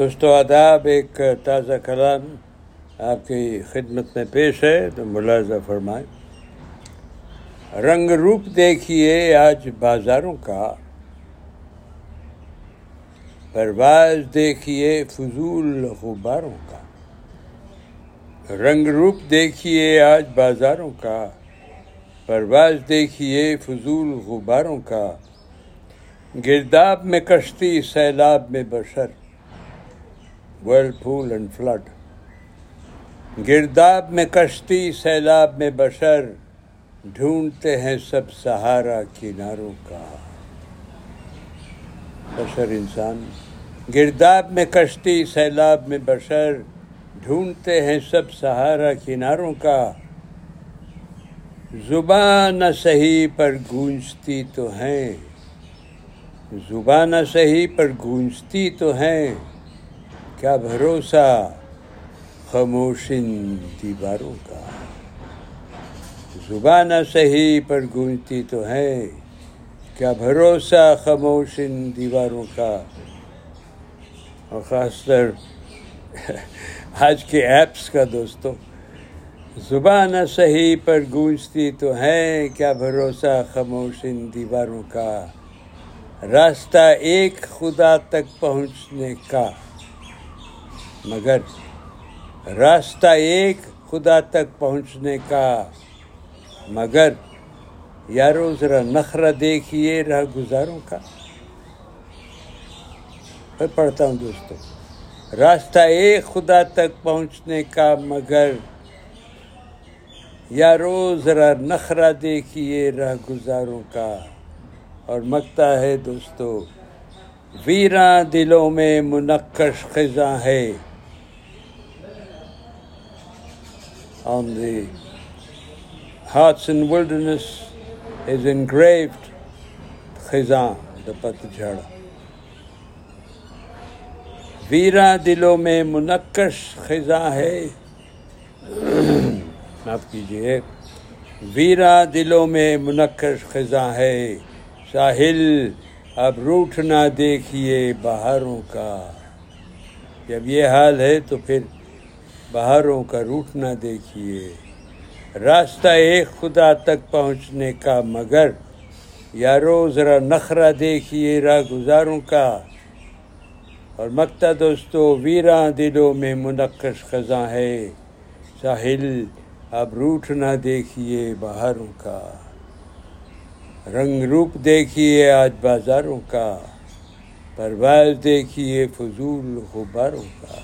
دوستو، آداب، ایک تازہ کلام آپ کی خدمت میں پیش ہے، تو ملازہ فرمائیں رنگ روپ دیکھیے آج بازاروں کا، پرواز دیکھیے فضول غباروں کا۔ رنگ روپ دیکھیے آج بازاروں کا، پرواز دیکھیے فضول غباروں کا۔ گرداب میں کشتی، سیلاب میں بشر۔ ورل پھول اینڈ فلڈ گرداب میں کشتی، سیلاب میں بشر، ڈھونڈتے ہیں سب سہارا کناروں کا۔ بشر انسان۔ گرداب میں کشتی، سیلاب میں بشر، ڈھونڈتے ہیں سب سہارا کناروں کا۔ زبان صحیح پر گونجتی تو ہیں۔ زبان صحیح پر گونجتی تو ہیں۔ کیا بھروسہ؟ خاموشن دیواروں کا۔ زبان صحیح پر گونجتی تو ہے۔ کیا بھروسہ خاموشن دیواروں کا؟ اور خاص طر آج کے ایپس کا دوستوں زبان صحیح پر گونجتی تو ہے۔ کیا بھروسہ خاموشن دیواروں کا؟ راستہ ایک خدا تک پہنچنے کا۔ مگر راستہ ایک خدا تک پہنچنے کا۔ مگر یارو ذرا نخرہ دیکھیے رہ گزاروں کا۔ پھر پڑھتا ہوں دوستو، راستہ ایک خدا تک پہنچنے کا، مگر یارو ذرا نخرہ دیکھیے رہ گزاروں کا۔ اور مکتا ہے دوستو، ویراں دلوں میں منقش خزاں ہے۔ On the hearts and wilderness is engraved خزاں the پتجھڑ ویرا دلوں میں منقش خزاں ہے معاف کیجیے ویرا دلوں میں منقش خزاں ہے ساحل اب روٹ نہ دیکھیے بہاروں کا جب یہ حال ہے تو پھر بہاروں کا روٹ نہ دیکھیے۔ راستہ ایک خدا تک پہنچنے کا، مگر یارو ذرا نخرہ دیکھیے راہ گزاروں کا۔ اور مکتا دوستو، ویراں دلوں میں منقش خزاں ہے۔ ساحل، اب روٹ نہ دیکھیے بہاروں کا۔ رنگ روپ دیکھیے آج بازاروں کا۔ پرواز دیکھیے فضول غباروں کا۔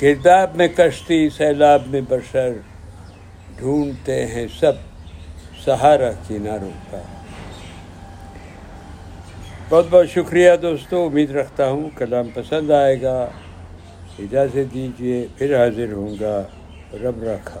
گرداب میں کشتی، سیلاب میں بشر ڈھونڈتے ہیں سب سہارا کناروں کا بہت بہت شکریہ دوستو، امید رکھتا ہوں کلام پسند آئے گا۔ اجازت دیجیے پھر حاضر ہوں گا۔ رب رکھا